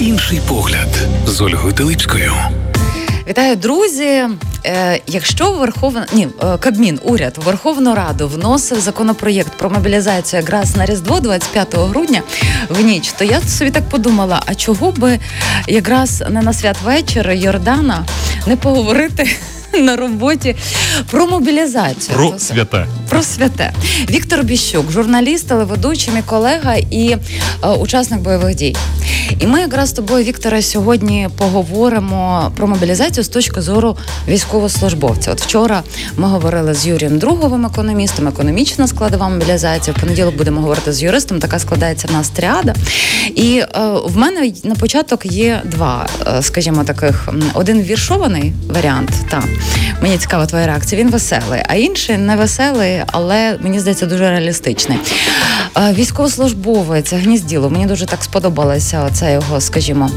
Інший погляд з Ольгою Теличкою. Вітаю, друзі. Е, якщо Верховна ні, е, Кабмін, уряд Верховну Раду вносив законопроєкт про мобілізацію якраз на Різдво 25 грудня в ніч, то я собі так подумала: а чого би якраз не на святвечір Йордана не поговорити? На роботі про мобілізацію Про святе. Про святе. Віктор Біщук, журналіст, телеведучий, мій колега і е, учасник бойових дій. І ми якраз з тобою, Вікторе, сьогодні поговоримо про мобілізацію з точки зору військовослужбовця. От вчора ми говорили з Юрієм Друговим, економістом, економічна складова мобілізація. В понеділок будемо говорити з юристом. Така складається в нас тріада. І е, в мене на початок є два, е, скажімо, таких один віршований варіант. Та мені цікава твоя реакція. Він веселий, а інший не веселий, але мені здається дуже реалістичний. Військовослужбовець гнізділо. Мені дуже так сподобалося це його, скажімо,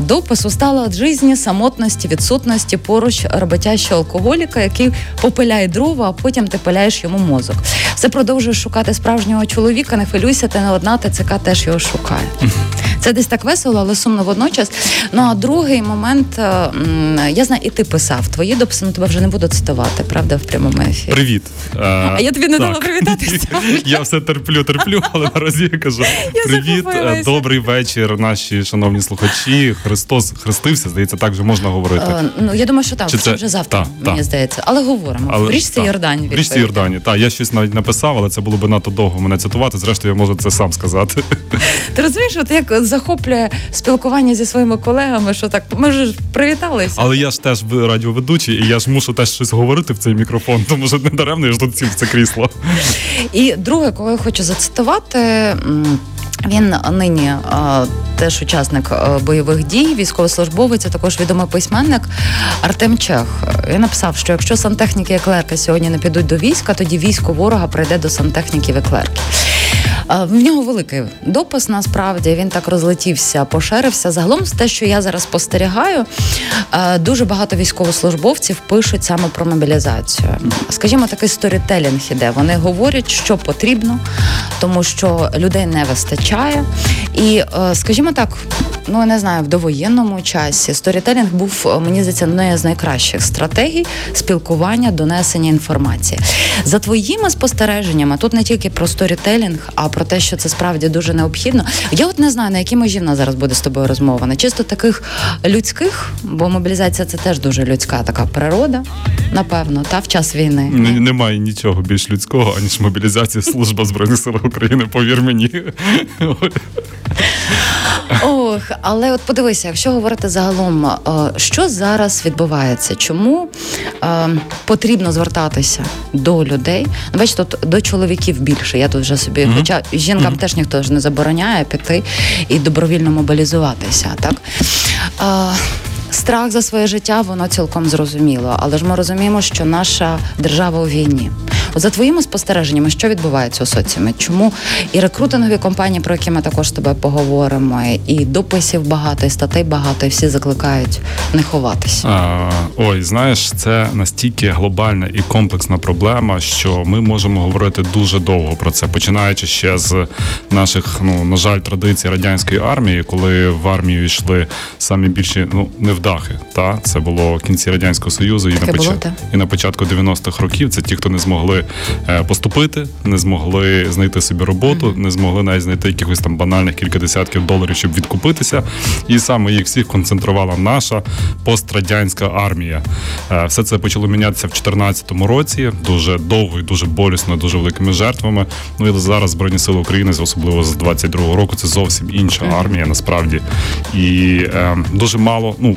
допис устала від житті, самотності, відсутності поруч роботящого алкоголіка, який попиляє дрова, а потім ти пиляєш йому мозок. Все продовжуєш шукати справжнього чоловіка. Не хвилюйся, ти не одна ТЦК теж його шукає. Це десь так весело, але сумно водночас. Ну а другий момент е, я знаю, і ти писав твої дописи, ну тебе вже не буду цитувати, правда, в прямому ефірі. Привіт. А я тобі не дала привітатися. Я все терплю, терплю, але наразі я кажу привіт, е, добрий вечір, наші шановні слухачі. Христос хрестився, здається, так вже можна говорити. Е, ну я думаю, що так, це вже завтра, мені здається, але говоримо. Але, в річці Йордані. В річці Йордані. Так, я щось навіть написав, але це було б надто довго мене цитувати. Зрештою, я можу це сам сказати. Ти розумієш, от як захоплює спілкування зі своїми колегами, що так ми ж привіталися. Але я ж теж радіоведучий, і я ж мушу теж щось говорити в цей мікрофон, тому що не даремно я ж тут сів в це крісло. І друге, кого я хочу зацитувати. Він нині а, теж учасник бойових дій, військовослужбовець, а також відомий письменник Артем Чех. Він написав, що якщо сантехніки і клерки сьогодні не підуть до війська, тоді військо ворога прийде до сантехніків і клерків. В нього великий допис. Насправді він так розлетівся, поширився. Загалом, те, що я зараз спостерігаю, дуже багато військовослужбовців пишуть саме про мобілізацію. Скажімо, такий сторітелінг іде. Вони говорять, що потрібно, тому що людей не вистачає. І, е, скажімо так, ну не знаю, в довоєнному часі сторітелінг був е, мені здається однією з найкращих стратегій спілкування, донесення інформації. За твоїми спостереженнями, тут не тільки про сторітелінг, а про те, що це справді дуже необхідно. Я от не знаю, на якій межі в нас зараз буде з тобою розмова. Не чисто таких людських, бо мобілізація це теж дуже людська така природа, напевно, та в час війни. Немає нічого більш людського, аніж мобілізація служба збройних сил України. Повір мені. Ох, але от подивися, якщо говорити загалом, е, що зараз відбувається, чому е, потрібно звертатися до людей? Ну, бачите, тут до чоловіків більше. Я тут вже собі, mm-hmm. хоча жінкам mm-hmm. теж ніхто ж не забороняє піти і добровільно мобілізуватися, так. Страх за своє життя, воно цілком зрозуміло, але ж ми розуміємо, що наша держава у війні. От за твоїми спостереженнями, що відбувається у соціумі? Чому і рекрутингові компанії, про які ми також з тобою поговоримо, і дописів багато, і статей багато, і всі закликають не ховатися? А, Ой, знаєш, це настільки глобальна і комплексна проблема, що ми можемо говорити дуже довго про це, починаючи ще з наших, ну на жаль, традицій радянської армії, коли в армію йшли самі більші ну невдахи. Та це було в кінці радянського союзу і на поч... і на початку 90-х років. Це ті, хто не змогли Е, поступити, не змогли знайти собі роботу, не змогли навіть знайти якихось там банальних кілька десятків доларів, щоб відкупитися. І саме їх всіх концентрувала наша пострадянська армія. Е, все це почало мінятися в 2014 році. Дуже довго і дуже болісно, дуже великими жертвами. Ну і зараз збройні сили України, особливо з 22-го року, це зовсім інша армія, насправді і е, дуже мало. Ну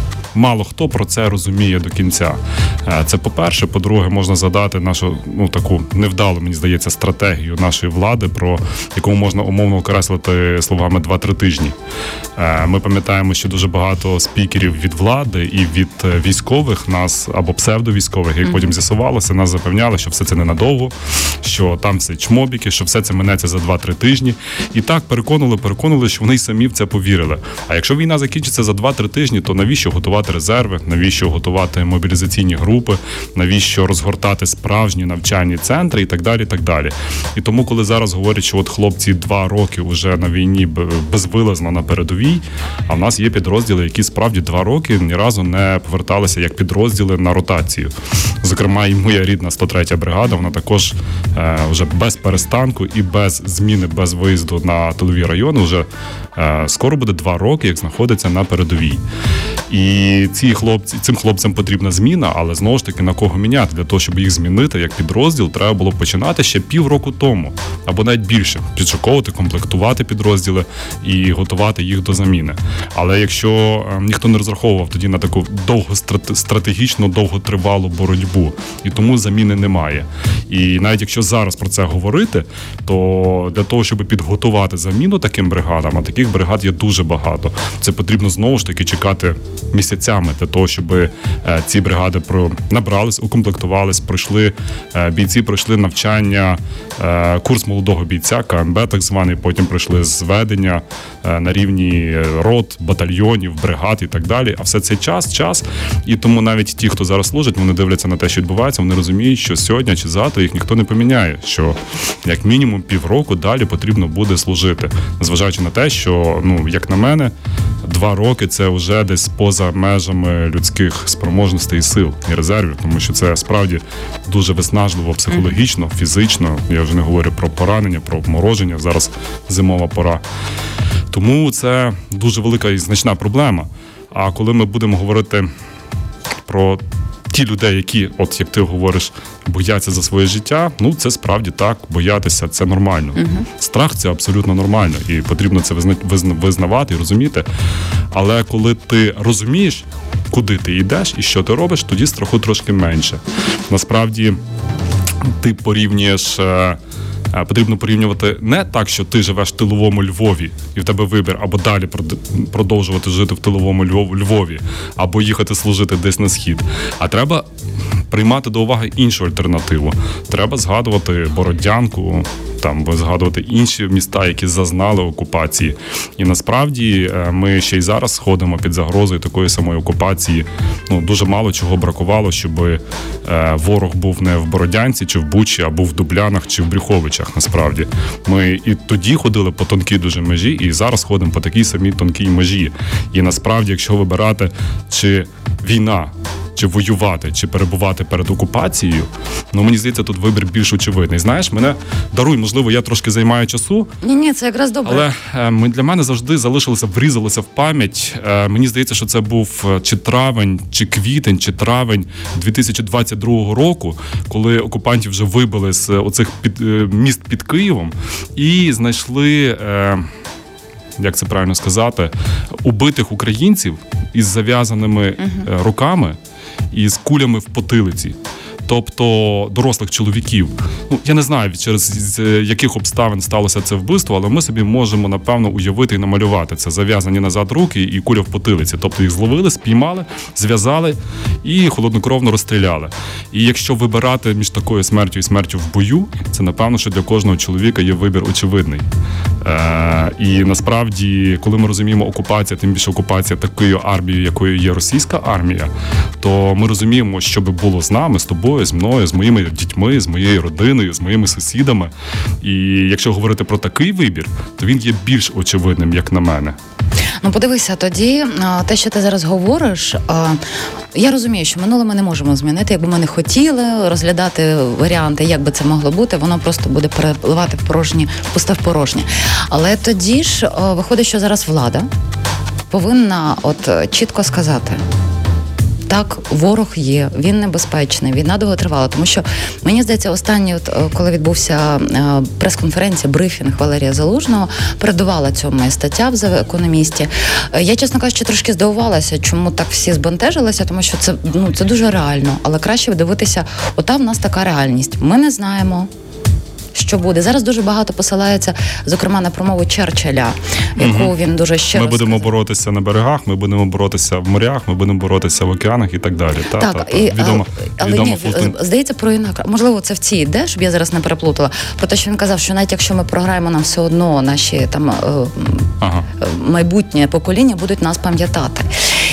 мало хто про це розуміє до кінця. Е, це по-перше, по-друге, можна задати нашу ну таку невдалу, мені здається, стратегію нашої влади, про яку можна умовно окреслити словами 2-3 тижні. Е, ми пам'ятаємо, що дуже багато спікерів від влади і від е, військових нас або псевдовійськових, як потім з'ясувалося, нас запевняли, що все це ненадовго, що там все чмобіки, що все це минеться за 2-3 тижні. І так переконували, переконували, що вони й самі в це повірили. А якщо війна закінчиться за 2-3 тижні, то навіщо готувати резерви? Навіщо готувати мобілізаційні групи? навіщо розгортати справжні навчальні центри і так далі. І так далі. І тому, коли зараз говорять, що от хлопці два роки вже на війні безвилазно на передовій, а в нас є підрозділи, які справді два роки ні разу не поверталися як підрозділи на ротацію. Зокрема, і моя рідна 103 бригада, вона також е, вже без перестанку і без зміни, без виїзду на тилові райони вже е, скоро буде два роки, як знаходиться на передовій. І ці хлопці, цим хлопцям потрібна зміна, але знову ж таки на кого міняти для того, щоб їх змінити як підрозділ, треба було починати ще півроку тому, або навіть більше підшуковувати, комплектувати підрозділи і готувати їх до заміни. Але якщо е, ніхто не розраховував тоді на таку довго стратегічно довготривалу боротьбу, і тому заміни немає. І навіть якщо зараз про це говорити, то для того, щоб підготувати заміну таким бригадам, а таких бригад є дуже багато. Це потрібно знову ж таки чекати місяцями для того, щоб е, ці бригади про набрались, укомплектувались, пройшли е, бійці, пройшли навчання, е, курс молодого бійця, КМБ, так званий. Потім пройшли зведення на рівні рот, батальйонів, бригад і так далі. А все це час, час. І тому навіть ті, хто зараз служить, вони дивляться на те, що відбувається. Вони розуміють, що сьогодні чи завтра їх ніхто не поміняє. Що як мінімум півроку далі потрібно буде служити, незважаючи на те, що ну як на мене, два роки це вже десь поза межами людських спроможностей і сил і резервів, тому що це справді дуже виснажливо психологічно, фізично. Я вже не говорю про поранення, про обмороження. Зараз зимова пора. Тому це дуже велика і значна проблема. А коли ми будемо говорити про ті людей, які, от як ти говориш, бояться за своє життя, ну це справді так, боятися це нормально. Угу. Страх це абсолютно нормально, і потрібно це визнавати і розуміти. Але коли ти розумієш, куди ти йдеш і що ти робиш, тоді страху трошки менше. Насправді ти порівнюєш. Е, потрібно порівнювати не так, що ти живеш в тиловому Львові, і в тебе вибір або далі продовжувати жити в тиловому Львові, або їхати служити десь на схід. А треба приймати до уваги іншу альтернативу. Треба згадувати Бородянку, там згадувати інші міста, які зазнали окупації. І насправді е, ми ще й зараз сходимо під загрозою такої самої окупації. Ну дуже мало чого бракувало, щоб е, ворог був не в Бородянці, чи в Бучі, а був в Дублянах чи в Брюховичах. Насправді ми і тоді ходили по тонкій дуже межі, і зараз ходимо по такій самій тонкій межі. І насправді, якщо вибирати, чи війна чи воювати, чи перебувати перед окупацією. Ну мені здається, тут вибір більш очевидний. Знаєш, мене даруй, можливо, я трошки займаю часу. Ні, ні, це якраз добре. Але е, ми для мене завжди залишилося, врізалося в пам'ять. Е, мені здається, що це був е, чи травень, чи квітень, чи травень 2022 року, коли окупантів вже вибили з оцих під міст під Києвом і знайшли. Як це правильно сказати, убитих українців із зав'язаними uh-huh. руками і з кулями в потилиці. Тобто дорослих чоловіків. Ну я не знаю, через яких обставин сталося це вбивство, але ми собі можемо напевно уявити і намалювати це зав'язані назад руки і куля в потилиці. Тобто їх зловили, спіймали, зв'язали і холоднокровно розстріляли. І якщо вибирати між такою смертю і смертю в бою, це напевно, що для кожного чоловіка є вибір очевидний. Е, І насправді, коли ми розуміємо окупація, тим більше окупація такою армією, якою є російська армія, то ми розуміємо, що би було з нами, з тобою, з мною, з моїми дітьми, з моєю родиною, з моїми сусідами. І якщо говорити про такий вибір, то він є більш очевидним, як на мене. Ну, подивися, тоді те, що ти зараз говориш, я розумію, що минуле ми не можемо змінити. Якби ми не хотіли розглядати варіанти, як би це могло бути, воно просто буде перепливати в порожні, пусте в порожнє. Але тоді ж виходить, що зараз влада повинна от чітко сказати так, ворог є, він небезпечний, війна довготривала. Тому що мені здається, останній, от е, коли відбувся е, прес-конференція, брифінг Валерія Залужного, передувала цьому стаття в економісті. Е, я, чесно кажучи, трошки здивувалася, чому так всі збентежилися, тому що це ну це дуже реально, але краще дивитися, ота в нас така реальність. Ми не знаємо що буде. Зараз дуже багато посилається, зокрема на промову Черчилля, яку угу. він дуже щиро Ми будемо сказав. боротися на берегах, ми будемо боротися в морях, ми будемо боротися в океанах і так далі. Та, так, та, та. І, відомо, але відомо ні, здається про інакше. Можливо, це в цій йде, щоб я зараз не переплутала. Про те, що він казав, що навіть якщо ми програємо, нам все одно наші там е, ага. майбутнє покоління будуть нас пам'ятати.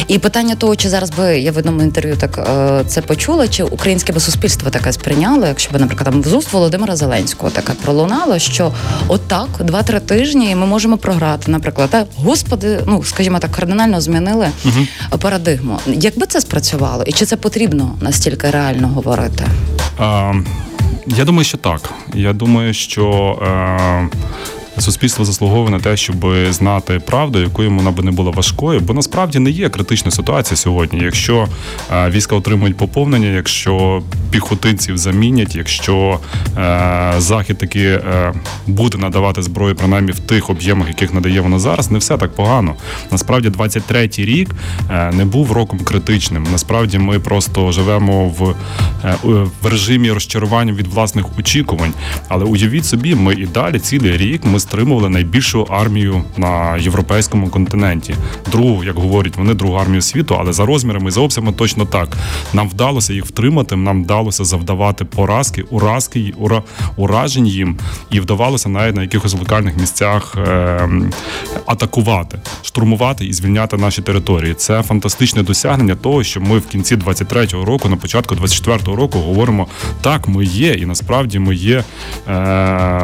І питання того, чи зараз би я в одному інтерв'ю так е, це почула, чи українське би суспільство таке сприйняло, якщо б, наприклад, там з уст Володимира Зеленського таке пролунало, що отак два-три тижні і ми можемо програти. Наприклад, та господи, ну скажімо так, кардинально змінили угу. парадигму. Якби це спрацювало, і чи це потрібно настільки реально говорити? А, я думаю, що так. Я думаю, що. Е... Суспільство заслуговує на те, щоб знати правду, якою вона би не була важкою, бо насправді не є критична ситуація сьогодні. Якщо е, війська отримують поповнення, якщо піхотинців замінять, якщо е, захід таки е, буде надавати зброю, принаймні в тих об'ємах, яких надає вона зараз, не все так погано. Насправді, 23-й рік не був роком критичним. Насправді, ми просто живемо в, в режимі розчарування від власних очікувань. Але уявіть собі, ми і далі цілий рік ми стримували найбільшу армію на європейському континенті. Другу, як говорять, вони другу армію світу, але за розмірами і за обсягами точно так. Нам вдалося їх втримати. Нам вдалося завдавати поразки, уразки, ура, уражень їм, і вдавалося навіть на якихось локальних місцях е, атакувати, штурмувати і звільняти наші території. Це фантастичне досягнення того, що ми в кінці 23-го року, на початку 24-го року говоримо так, ми є, і насправді ми є е,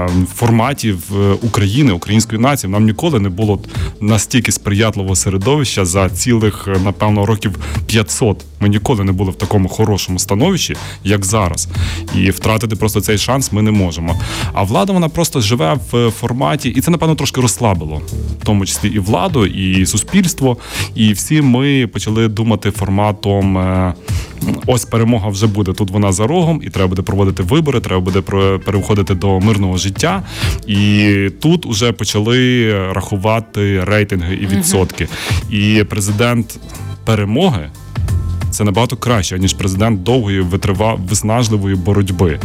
в форматі в України, української нації, нам ніколи не було настільки сприятливого середовища за цілих, напевно, років 500. Ми ніколи не були в такому хорошому становищі, як зараз. І втратити просто цей шанс ми не можемо. А влада вона просто живе в форматі, і це, напевно, трошки розслабило, в тому числі і владу, і суспільство. І всі ми почали думати форматом. Е, ось перемога вже буде тут. Вона за рогом, і треба буде проводити вибори. Треба буде переходити до мирного життя. І тут вже почали рахувати рейтинги і відсотки. І президент перемоги це набагато краще ніж президент довгої витрива виснажливої боротьби.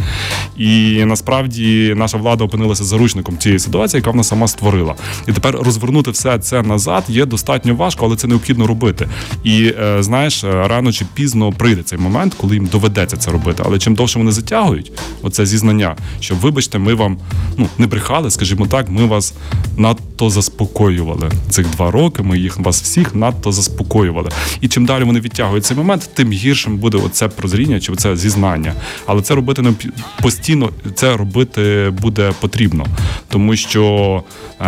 І насправді наша влада опинилася заручником цієї ситуації, яка вона сама створила. І тепер розвернути все це назад є достатньо важко, але це необхідно робити. І е, знаєш, рано чи пізно прийде цей момент, коли їм доведеться це робити. Але чим довше вони затягують, оце зізнання, що вибачте, ми вам ну не брехали, скажімо так, ми вас надто заспокоювали цих два роки. Ми їх вас всіх надто заспокоювали. І чим далі вони відтягують цей момент момент, тим гіршим буде оце прозріння чи це зізнання. Але це робити не постійно, це робити буде потрібно, тому що е,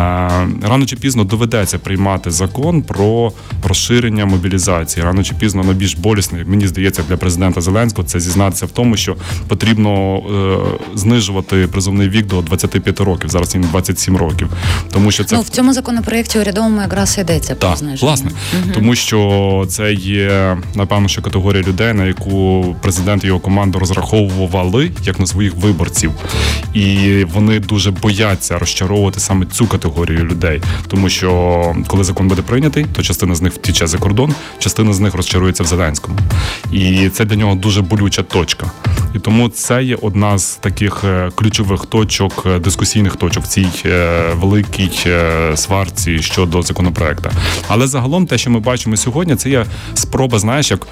рано чи пізно доведеться приймати закон про розширення мобілізації. Рано чи пізно найбільш болісне, як мені здається, для президента Зеленського це зізнатися в тому, що потрібно е, знижувати призовний вік до 25 років. Зараз він 27 років. Тому що це ну, в цьому законопроєкті урядовому якраз йдеться про зниження. власне, угу. тому що це є напевно, що категорія людей, на яку президент і його команда розраховували як на своїх виборців, і вони дуже бояться розчаровувати саме цю категорію людей, тому що коли закон буде прийнятий, то частина з них втіче за кордон, частина з них розчарується в Зеленському, і це для нього дуже болюча точка. І тому це є одна з таких е, ключових точок, е, дискусійних точок в цій е, великій сварці щодо законопроекту. Але загалом, те, що ми бачимо сьогодні, це є спроба, знаєш, як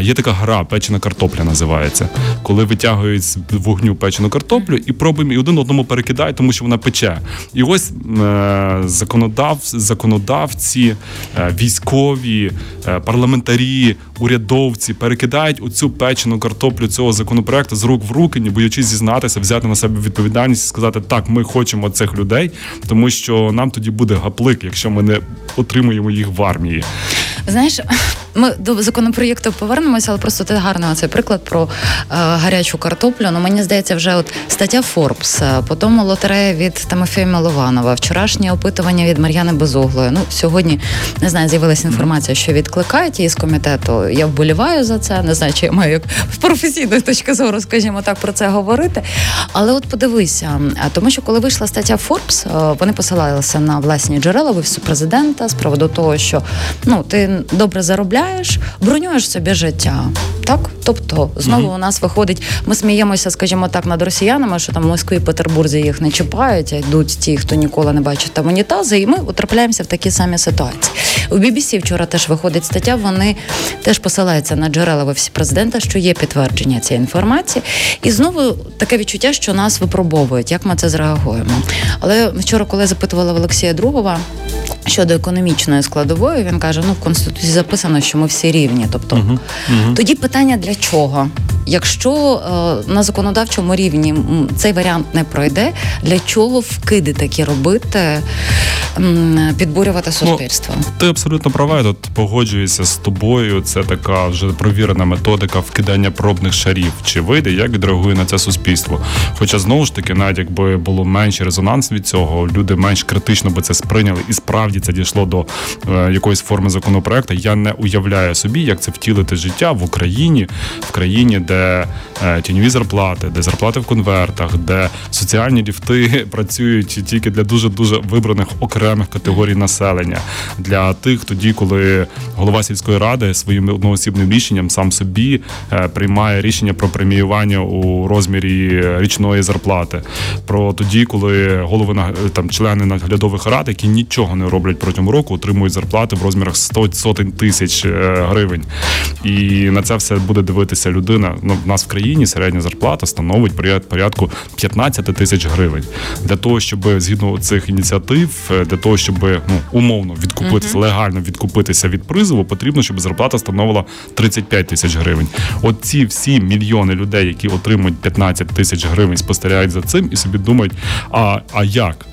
є така гра, печена картопля називається, коли витягують з вогню печену картоплю і пробуємо і один одному перекидають, тому що вона пече. І ось законодав, законодавці, військові, парламентарі, урядовці перекидають оцю печену картоплю цього законопроекту з рук в руки, не боячись зізнатися, взяти на себе відповідальність і сказати, так, ми хочемо цих людей, тому що нам тоді буде гаплик, якщо ми не отримуємо їх в армії. Знаєш, ми до законопроєкту повернемося, але просто ти гарний цей приклад про е, гарячу картоплю. Ну мені здається, вже от стаття Форбс, е, потім лотерея від Тимофія Милованова, вчорашнє опитування від Мар'яни Безуглої. Ну сьогодні не знаю, з'явилася інформація, що відкликають її з комітету. Я вболіваю за це. Не знаю, чи я маю як з професійної точки зору, скажімо так, про це говорити. Але от подивися, тому що коли вийшла стаття Форбс, вони посилалися на власні джерела в офісу президента з приводу того, що ну ти добре заробляєш, бронюєш собі життя. Так, тобто знову mm-hmm. у нас виходить, ми сміємося, скажімо так, над росіянами, що там в Москві і Петербурзі їх не чіпають, а йдуть ті, хто ніколи не бачить там унітази, і ми потрапляємося в такі самі ситуації. У BBC вчора теж виходить стаття. Вони теж посилаються на джерела в офісі президента, що є підтвердження цієї інформації. І знову таке відчуття, що нас випробовують, як ми це зреагуємо. Але вчора, коли я запитувала в Олексія Другова. Щодо економічної складової, він каже: ну в конституції записано, що ми всі рівні. Тобто, uh-huh. Uh-huh. тоді питання для чого? Якщо е, на законодавчому рівні цей варіант не пройде, для чого вкиди такі робити, підбурювати ну, суспільство? Ну, ти абсолютно права, я тут погоджуюся з тобою. Це така вже провірена методика вкидання пробних шарів. Чи вийде, як відреагує на це суспільство? Хоча знову ж таки, навіть якби було менший резонанс від цього, люди менш критично би це сприйняли, і справді це дійшло до е, якоїсь форми законопроекту. Я не уявляю собі, як це втілити життя в Україні, в країні, де де е, тіньові зарплати, де зарплати в конвертах, де соціальні ліфти працюють тільки для дуже дуже вибраних окремих категорій населення, для тих, тоді, коли голова сільської ради своїм одноосібним рішенням сам собі е, приймає рішення про преміювання у розмірі річної зарплати. Про тоді, коли голови там члени наглядових рад, які нічого не роблять протягом року, отримують зарплати в розмірах 100 сотень тисяч е, гривень, і на це все буде дивитися людина в нас в країні середня зарплата становить порядку 15 тисяч гривень. Для того, щоб згідно цих ініціатив, е, для того, щоб ну умовно відкупитися, uh-huh. легально відкупитися від призову, потрібно, щоб зарплата становила 35 тисяч гривень. От ці всі мільйони людей, які отримують 15 тисяч гривень, спостерігають за цим і собі думають, а, а як?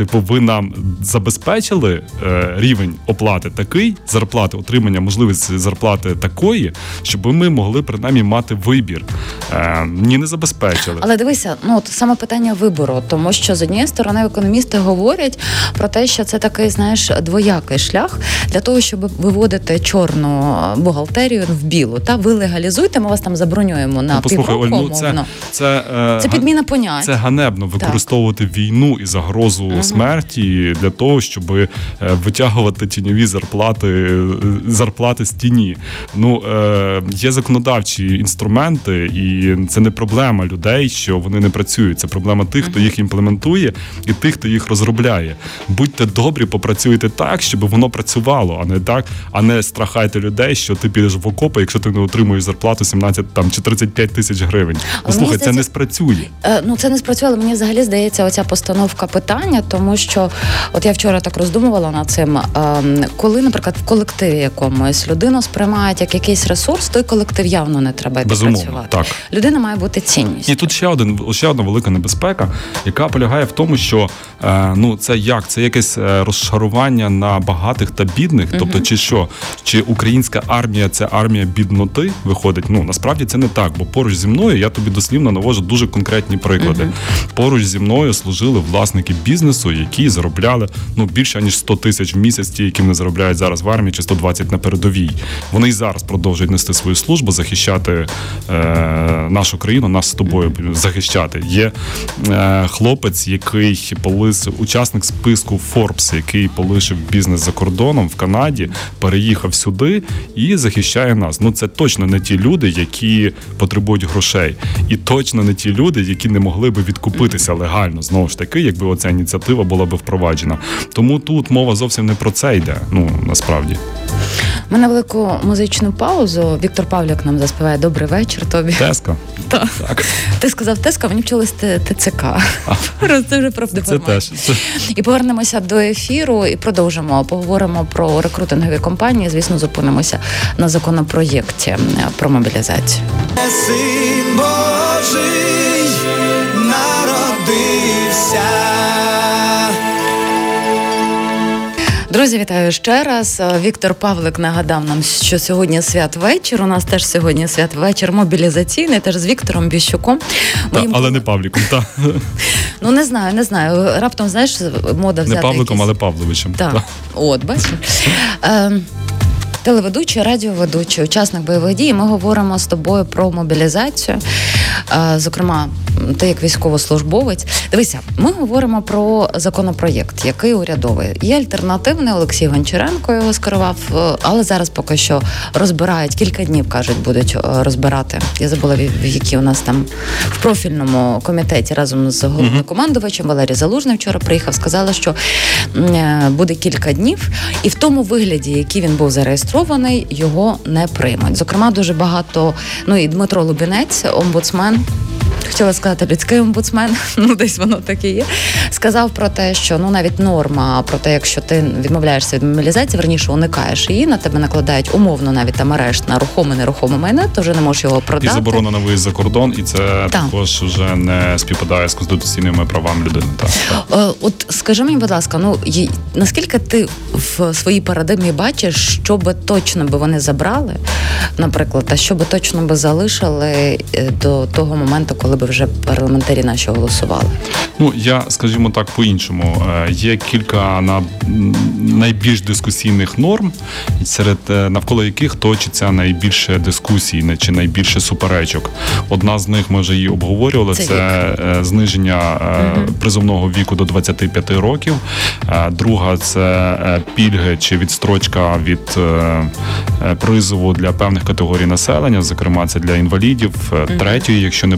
Типу, ви нам забезпечили е, рівень оплати такий, зарплати, отримання можливості зарплати такої, щоб ми могли принаймні мати вибір. Е, Ні, не забезпечили. Але дивися, ну от саме питання вибору, тому що з однієї сторони економісти говорять про те, що це такий, знаєш, двоякий шлях для того, щоб виводити чорну бухгалтерію в білу. Та ви легалізуйте, ми вас там забронюємо на ну, послухай, Оль, ну, це, це, е, це підміна понять. Це ганебно використовувати так. війну і загрозу. Смерті для того, щоб е, витягувати тіньові зарплати е, зарплати з тіні. Ну е, є законодавчі інструменти, і це не проблема людей, що вони не працюють. Це проблема тих, хто їх імплементує, і тих, хто їх розробляє. Будьте добрі, попрацюйте так, щоб воно працювало, а не так, а не страхайте людей, що ти підеш в окопи, якщо ти не отримуєш зарплату 17 там чи 35 тисяч гривень. Послухай, це не спрацює. Ну це не спрацює, але мені взагалі здається, оця постановка питання тому що от я вчора так роздумувала над цим. Ем, коли, наприклад, в колективі якомусь людину сприймають як якийсь ресурс, той колектив явно не треба Безумовно, працювати. Так. Людина має бути цінністю. І тут ще один ще одна велика небезпека, яка полягає в тому, що е, ну це як це якесь е, розшарування на багатих та бідних. Тобто, угу. чи що, чи українська армія це армія бідноти виходить? Ну насправді це не так, бо поруч зі мною я тобі дослівно навожу дуже конкретні приклади. Угу. Поруч зі мною служили власники бізнесу, які заробляли ну більше ніж 100 тисяч в місяць, ті, які не заробляють зараз в армії, чи 120 на передовій. Вони і зараз продовжують нести свою службу, захищати е, нашу країну, нас з тобою захищати. Є е, хлопець, який полисив учасник списку Forbes, який полишив бізнес за кордоном в Канаді, переїхав сюди і захищає нас. Ну це точно не ті люди, які потребують грошей, і точно не ті люди, які не могли би відкупитися легально. Знову ж таки, якби оця ініціатива була би впроваджена. Тому тут мова зовсім не про це йде. Ну насправді. Ми на велику музичну паузу. Віктор Павлік нам заспіває Добрий вечір. Тобі Теска. Так. так. Ти сказав Теска, мені вчилось ТЦК. Це вже про Це теж. І повернемося до ефіру і продовжимо. Поговоримо про рекрутингові компанії. Звісно, зупинимося на законопроєкті про мобілізацію. Син Божий народився. Друзі, вітаю ще раз. Віктор Павлик нагадав нам, що сьогодні святвечір. У нас теж сьогодні святвечір мобілізаційний, теж з Віктором Біщуком. Та, але не Павліком, так. Ну не знаю, не знаю. Раптом знаєш, мода взяти Не Павликом, якісь... але Павловичем. Так. Та. От, бачиш. Телеведучий, радіоведучий, учасник бойових дій. Ми говоримо з тобою про мобілізацію. Зокрема, ти як військовослужбовець. Дивися, ми говоримо про законопроєкт, який урядовий. Є альтернативний Олексій Гончаренко його скерував, е, але зараз поки що розбирають кілька днів, кажуть, будуть е, розбирати. Я забула в які у нас там в профільному комітеті разом з головнокомандувачем Валерій Залужний вчора приїхав. Сказали, що е, буде кілька днів, і в тому вигляді, який він був зареєстрований, його не приймуть. Зокрема, дуже багато. Ну і Дмитро Лубінець, омбудсмен хотіла сказати, людський омбудсмен, ну десь воно так і є. Сказав про те, що ну навіть норма про те, якщо ти відмовляєшся від мобілізації, верніше уникаєш її, на тебе накладають умовно навіть там арешт на рухоме, нерухоме майне, то вже не можеш його продати. І заборона на виїзд за кордон, і це так. також вже не співпадає з конституційними правами людини. Так, так. Е, от скажи мені, будь ласка, ну наскільки ти в своїй парадигмі бачиш, що би точно би вони забрали, наприклад, а що би точно би залишили е, до того моменту, коли би вже парламентарі наші голосували? Ну я скажімо так по-іншому. Е, є кілька на найбільш дискусійних норм, серед е, навколо яких точиться найбільше дискусій, чи найбільше суперечок. Одна з них ми вже її обговорювали. Це, це е, зниження угу. призовного віку до 25 років. Друга це пільги чи відстрочка від призову для певних категорій населення, зокрема це для інвалідів. Третьої, якщо не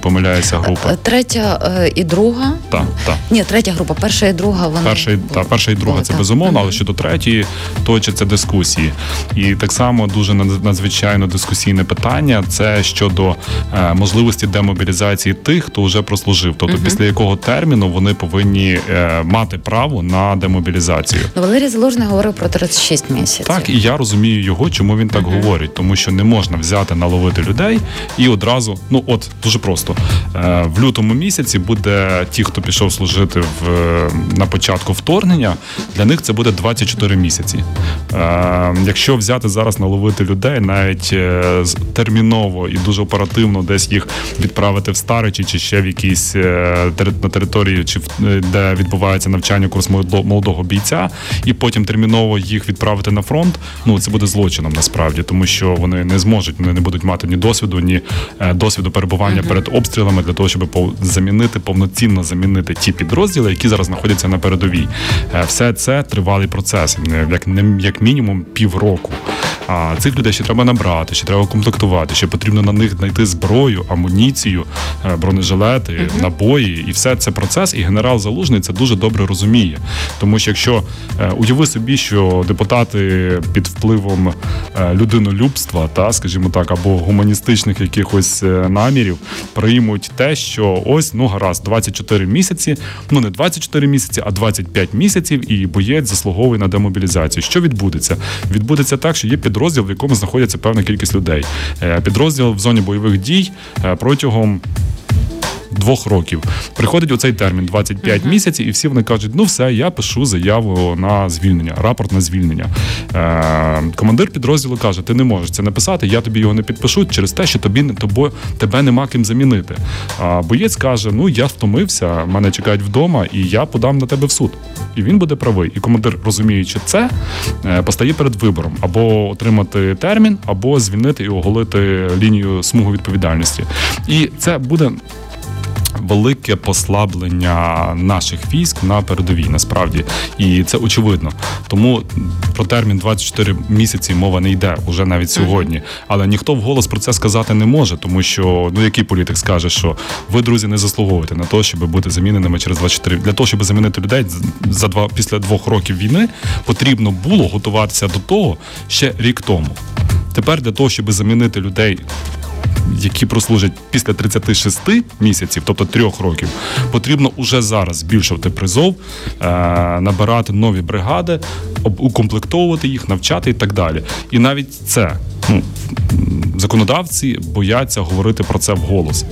помиляюся, група. Третя і друга. Так, так. Ні, третя група, перша і друга. Вони перша, та, перша і друга О, це так. безумовно, але щодо третьої точаться дискусії. І так само дуже надзвичайно дискусійне питання це щодо е, можливості демобілізації тих, хто вже прослужив, тобто угу. після якого терміну вони повинні е, мати право на демобілізацію. Ну, Валерій Залужний говорив про 36 місяців. Так, і я розумію його, чому він так угу. говорить, тому що не можна взяти наловити людей і одразу, ну от дуже просто е, в лютому місяці буде ті, хто пішов служити в на початку вторгнення, для них це буде 24 місяці. Е, Якщо взяти зараз наловити людей, навіть е, терміново і дуже оперативно десь їх відправити в Старичі чи ще в якійсь е, на території, чи е, де відбувається навчання курс молодого бійця, і потім терміново їх відправити на фронт. Ну це буде злочином насправді, тому що вони не зможуть, вони не будуть мати ні досвіду, ні досвіду перебування uh-huh. перед обстрілами для того, щоб замінити повноцінно замінити ті підрозділи, які зараз знаходяться на передовій. Все це тривалий процес, як як мінімум півроку. А цих людей ще треба набрати, ще треба комплектувати, ще потрібно на них знайти зброю, амуніцію, е, бронежилети, uh-huh. набої, і все це процес. І генерал Залужний це дуже добре розуміє. Тому що якщо е, уяви собі, що депутати під впливом е, людинолюбства, та скажімо так, або гуманістичних якихось намірів приймуть те, що ось ну гаразд, 24 місяці, ну не 24 місяці, а 25 місяців, і боєць заслуговує на демобілізацію. Що відбудеться? Відбудеться так, що є підрозділ, в якому знаходиться певна кількість людей. Е, підрозділ в зоні бойових дій е, протягом двох років. Приходить у цей термін 25 uh-huh. місяців, і всі вони кажуть: ну все, я пишу заяву на звільнення, рапорт на звільнення. Е, Командир підрозділу каже: Ти не можеш це написати, я тобі його не підпишу через те, що тобі тобі, тебе нема ким замінити. А боєць каже: Ну я втомився, мене чекають вдома, і я подам на тебе в суд. І він буде правий. І командир, розуміючи це, е, постає перед вибором або отримати термін, або звільнити і оголити лінію смугу відповідальності. І це буде велике послаблення наших військ на передовій, насправді, і це очевидно. Тому про термін 24 місяці мова не йде уже навіть сьогодні. Але ніхто вголос про це сказати не може, тому що ну який політик скаже, що ви, друзі, не заслуговуєте на те, щоб бути заміненими через 24. Для того, щоб замінити людей за два після двох років війни, потрібно було готуватися до того ще рік тому. Тепер для того, щоб замінити людей які прослужать після 36 місяців, тобто трьох років, потрібно уже зараз збільшувати призов, е, набирати нові бригади, укомплектовувати їх, навчати і так далі. І навіть це ну, законодавці бояться говорити про це вголос.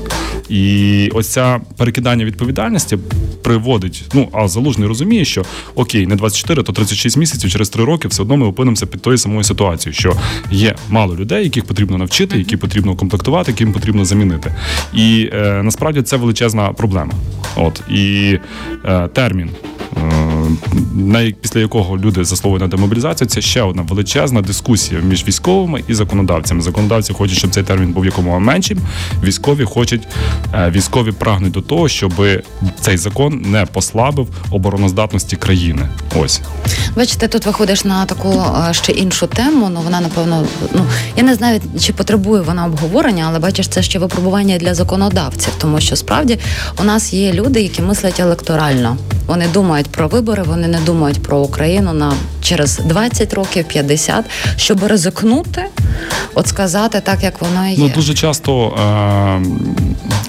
І ось ця перекидання відповідальності приводить. Ну а залужний розуміє, що окей, не 24, то 36 місяців через 3 роки все одно ми опинимося під тою самою ситуацією, що є мало людей, яких потрібно навчити, які потрібно комплектувати, яким потрібно замінити. І е, насправді це величезна проблема. От і е, термін. На після якого люди засловують на демобілізацію, це ще одна величезна дискусія між військовими і законодавцями. Законодавці хочуть, щоб цей термін був якомога меншим. Військові хочуть, е, військові прагнуть до того, щоб цей закон не послабив обороноздатності країни. Ось бачите, тут виходиш на таку е, ще іншу тему. Ну вона напевно, ну я не знаю, чи потребує вона обговорення, але бачиш, це ще випробування для законодавців, тому що справді у нас є люди, які мислять електорально. Вони думають про вибори, вони не думають про Україну на через 20 років, 50, щоб ризикнути, от сказати так, як воно є. Ну дуже часто е,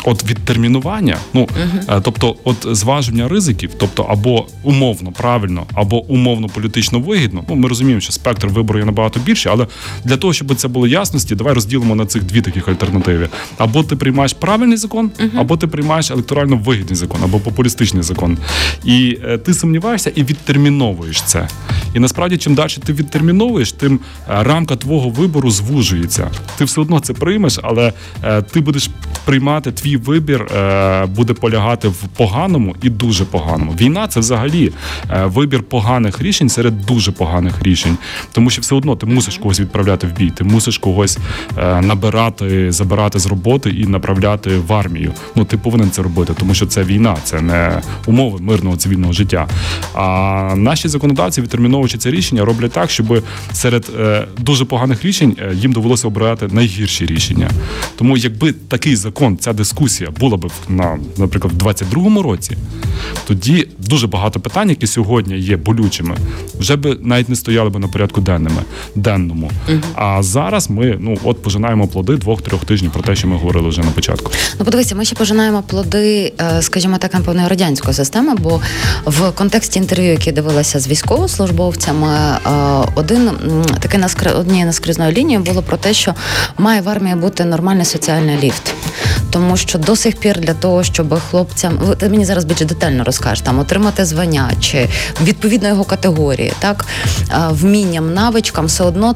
от відтермінування, ну угу. е, тобто, от зваження ризиків, тобто або умовно правильно, або умовно політично вигідно. Ну ми розуміємо, що спектр вибору є набагато більше, але для того, щоб це було ясності, давай розділимо на цих дві таких альтернативи: або ти приймаєш правильний закон, угу. або ти приймаєш електорально вигідний закон, або популістичний закон. І е, ти сумніваєшся і відтерміновуєш це. І насправді, чим далі ти відтерміновуєш, тим е, рамка твого вибору звужується. Ти все одно це приймеш, але е, ти будеш приймати твій вибір, е, буде полягати в поганому і дуже поганому. Війна це взагалі е, вибір поганих рішень серед дуже поганих рішень, тому що все одно ти мусиш когось відправляти в бій, ти мусиш когось е, набирати, забирати з роботи і направляти в армію. Ну ти повинен це робити, тому що це війна, це не умови мирного цивільного життя. А наші законодавці, відтерміновуючи це рішення, роблять так, щоб серед дуже поганих рішень їм довелося обирати найгірші рішення. Тому, якби такий закон, ця дискусія була б на, наприклад, в 22-му році, тоді дуже багато питань, які сьогодні є болючими, вже би навіть не стояли би на порядку денними денному. Угу. А зараз ми ну от пожинаємо плоди двох-трьох тижнів про те, що ми говорили вже на початку. Ну, подивися, ми ще пожинаємо плоди, е, скажімо так, напевно, радянської системи, бо в контексті інтерв'ю, яке дивилася з військовослужбовцями, е, один такий наскр... однією наскрізною лінією було про те, що має в армії бути нормальний соціальний ліфт, тому що до сих пір для того, щоб хлопцям ти мені зараз більш детально розкажеш, там отримати звання чи відповідно його категорії, так вмінням, навичкам все одно.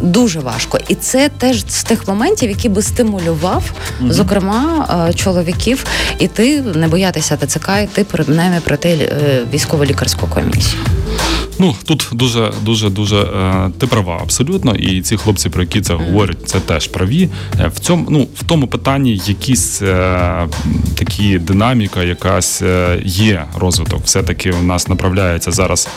Дуже важко, і це теж з тих моментів, які би стимулював, mm-hmm. зокрема, чоловіків іти не боятися ТЦК, іти принаймні пройти е, військово-лікарську комісію. Ну тут дуже дуже дуже е, ти права абсолютно, і ці хлопці, про які це говорять, це теж праві. Е, в цьому ну в тому питанні якісь е, такі динаміка, якась є розвиток. Все таки у нас направляється зараз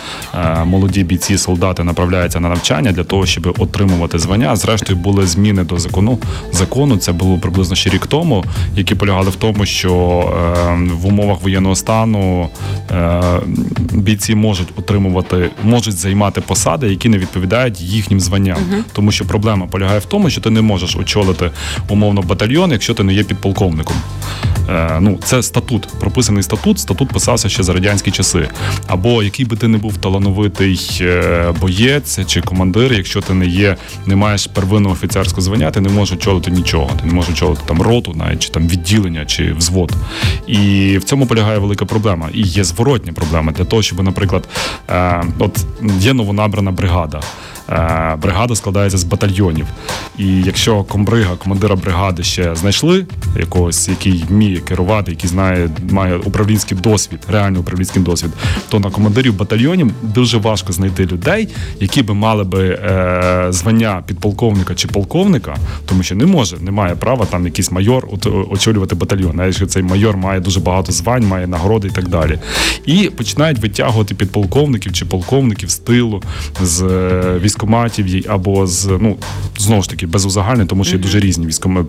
молоді бійці, солдати направляються на навчання для того, щоб отримувати звання. Зрештою були зміни до закону. Закону це було приблизно ще рік тому, які полягали в тому, що в умовах воєнного стану бійці можуть отримувати можуть займати посади, які не відповідають їхнім званням, uh тому що проблема полягає в тому, що ти не можеш очолити умовно батальйон, якщо ти не є підполковником. Е, ну, це статут, прописаний статут. Статут писався ще за радянські часи. Або який би ти не був талановитий е, боєць чи командир, якщо ти не є, не маєш первинного офіцерського звання, ти не можеш очолити нічого. Ти не можеш очолити там роту, навіть чи там відділення чи взвод. І в цьому полягає велика проблема. І є зворотня проблема для того, щоб, наприклад, е, от є новонабрана бригада. Е, бригада складається з батальйонів. І якщо комбрига, командира бригади ще знайшли якогось, який вміє керувати, який знає, має управлінський досвід, реальний управлінський досвід, то на командирів батальйонів дуже важко знайти людей, які би мали би е, звання підполковника чи полковника, тому що не може, не має права там якийсь майор очолювати батальйон. Навіть що цей майор має дуже багато звань, має нагороди і так далі. І починають витягувати підполковників чи полковників з тилу з е, військових військоматів або з ну знову ж таки без узагальнень, тому що є дуже різні військом... Е,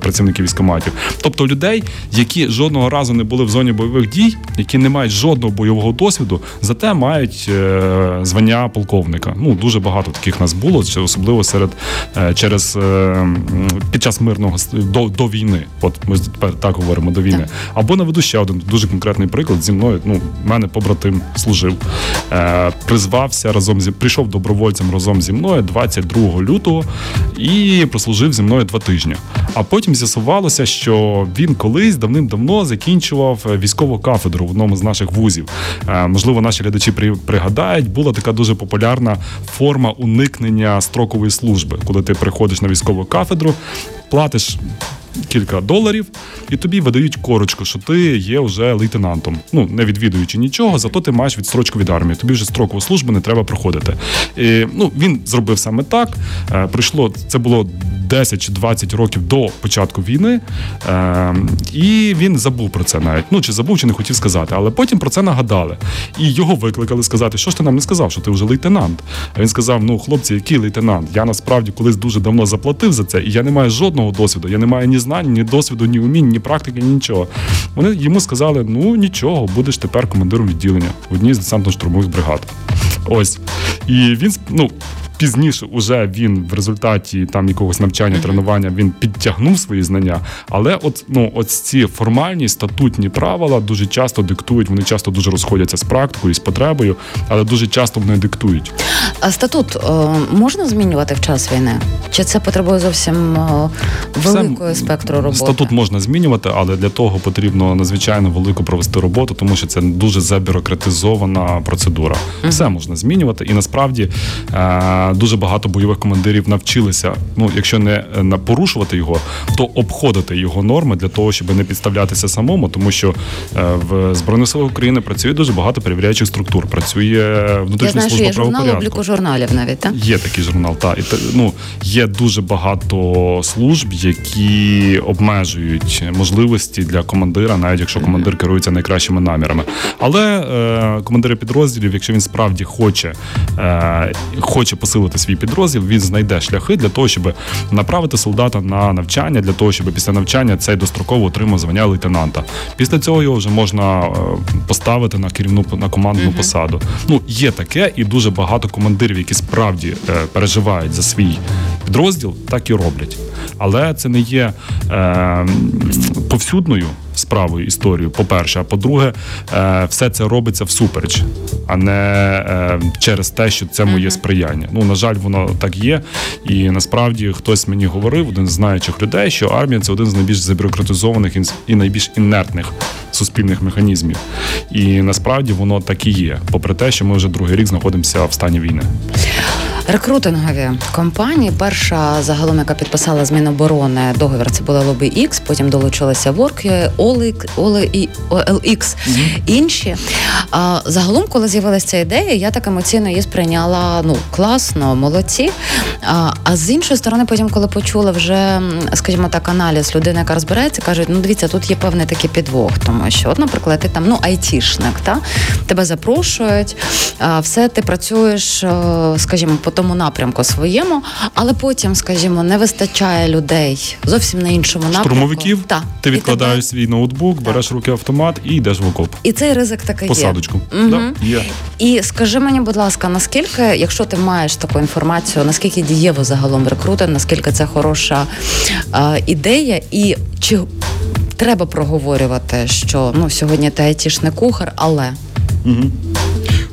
працівники військоматів. Тобто людей, які жодного разу не були в зоні бойових дій, які не мають жодного бойового досвіду, зате мають е, звання полковника. Ну дуже багато таких нас було, особливо серед е, через е, під час мирного до, до війни. От ми тепер так говоримо до війни. Або наведу ще один дуже конкретний приклад зі мною. Ну, мене побратим служив, е, призвався разом зі прийшов добровольцем разом разом зі мною 22 лютого і прослужив зі мною два тижні. А потім з'ясувалося, що він колись давним-давно закінчував військову кафедру в одному з наших вузів. Е, можливо, наші глядачі пригадають, була така дуже популярна форма уникнення строкової служби, коли ти приходиш на військову кафедру, платиш кілька доларів, і тобі видають корочку, що ти є вже лейтенантом. Ну не відвідуючи нічого, зато ти маєш відстрочку від армії. Тобі вже строкову службу не треба проходити. І, ну він зробив саме так. Е, прийшло це було 10 чи 20 років до початку війни, е, і він забув про це навіть. Ну чи забув, чи не хотів сказати, але потім про це нагадали. І його викликали сказати, що ж ти нам не сказав, що ти вже лейтенант. А він сказав: Ну, хлопці, який лейтенант? Я насправді колись дуже давно заплатив за це, і я не маю жодного досвіду. Я не маю ні знань, ні досвіду, ні умінь, ні практики, ні нічого. Вони йому сказали: ну нічого, будеш тепер командиром відділення в одній з десантно-штурмових бригад. Ось. І він ну, пізніше уже він в результаті там якогось навчання, тренування він підтягнув свої знання. Але от ну от ці формальні статутні правила дуже часто диктують. Вони часто дуже розходяться з практикою, з потребою, але дуже часто вони диктують. А статут о, е, можна змінювати в час війни? Чи це потребує зовсім о, е, великої Все, спектру роботи? Статут можна змінювати, але для того потрібно надзвичайно велику провести роботу, тому що це дуже забюрократизована процедура. Все можна змінювати, і насправді. Е- дуже багато бойових командирів навчилися. Ну, якщо не е, порушувати його, то обходити його норми для того, щоб не підставлятися самому, тому що е, в збройних силах України працює дуже багато перевіряючих структур. Працює внутрішня служба є журнал обліку журналів. Навіть так? є такий журнал. Та і ну є дуже багато служб, які обмежують можливості для командира, навіть якщо командир керується найкращими намірами. Але е, командири підрозділів, якщо він справді хоче, е, хоче посилити посилити свій підрозділ, він знайде шляхи для того, щоб направити солдата на навчання, для того, щоб після навчання цей достроково отримав звання лейтенанта. Після цього його вже можна е, поставити на керівну на командну uh посаду. Ну є таке, і дуже багато командирів, які справді е, переживають за свій підрозділ, так і роблять. Але це не є е, повсюдною справою історію. По перше, а по-друге, е, все це робиться всупереч, а не е, через те, що це моє сприяння. Ну на жаль, воно так є. І насправді хтось мені говорив, один з знаючих людей, що армія це один з найбільш забюрократизованих і найбільш інертних суспільних механізмів. І насправді воно так і є, попри те, що ми вже другий рік знаходимося в стані війни. Рекрутингові компанії. Перша загалом, яка підписала з Міноборони договір, це була Лоби Ікс, потім Олик, Оли OLX, mm-hmm. інші. А, Загалом, коли з'явилася ця ідея, я так емоційно її сприйняла ну класно, молодці. А а з іншої сторони, потім, коли почула вже, скажімо так, аналіз людини, яка розбирається, кажуть, ну дивіться, тут є певний такий підвох, тому що, от, наприклад, ти там ну айтішник, та тебе запрошують, а, все ти працюєш, скажімо, по тому напрямку своєму, але потім, скажімо, не вистачає людей зовсім на іншому напрямку. Штурмовиків, та ти відкладаєш тебе... свій ноутбук, так. береш руки автомат і йдеш в окоп. І цей ризик такий посадочку. Є. Угу. Да, є. І скажи мені, будь ласка, наскільки, якщо ти маєш таку інформацію, наскільки дієво загалом рекрутинг, наскільки це хороша а, ідея, і чи треба проговорювати, що ну сьогодні ти айтішний кухар, але. Угу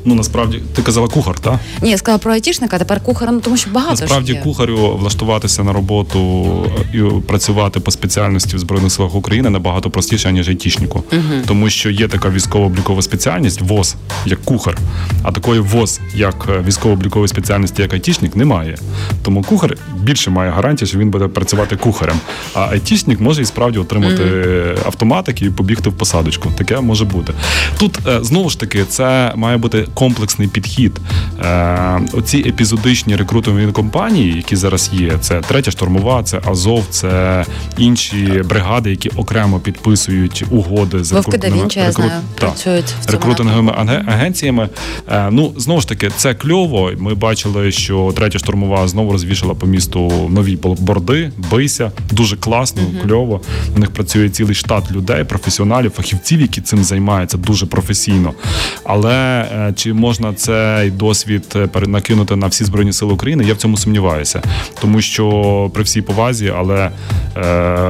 ну насправді ти казала кухар, так? Ні, я сказала про айтішника, тепер кухар, ну тому що багато насправді ж є. кухарю влаштуватися на роботу і працювати по спеціальності в збройних силах України набагато простіше ніж айтішнику, угу. тому що є така військово-облікова спеціальність ВОЗ як кухар, а такої ВОЗ як військово-облікової спеціальності, як айтішник, немає. Тому кухар більше має гарантію, що він буде працювати кухарем. А айтішник може і справді отримати угу. автоматик і побігти в посадочку. Таке може бути. Тут е, знову ж таки це має бути комплексний підхід. Е, оці епізодичні рекрутингові компанії, які зараз є, це третя штурмова, це Азов, це інші бригади, які окремо підписують угоди з рекрутинговими агенціями. Е, ну знову ж таки, це кльово. Ми бачили, що третя штурмова знову розвішала по місту нові борди, бийся. Дуже класно, uh кльово. У них працює цілий штат людей, професіоналів, фахівців, які цим займаються дуже професійно. Але е, чи можна цей досвід е, перенакинути на всі збройні сили України? Я в цьому сумніваюся, тому що при всій повазі, але е,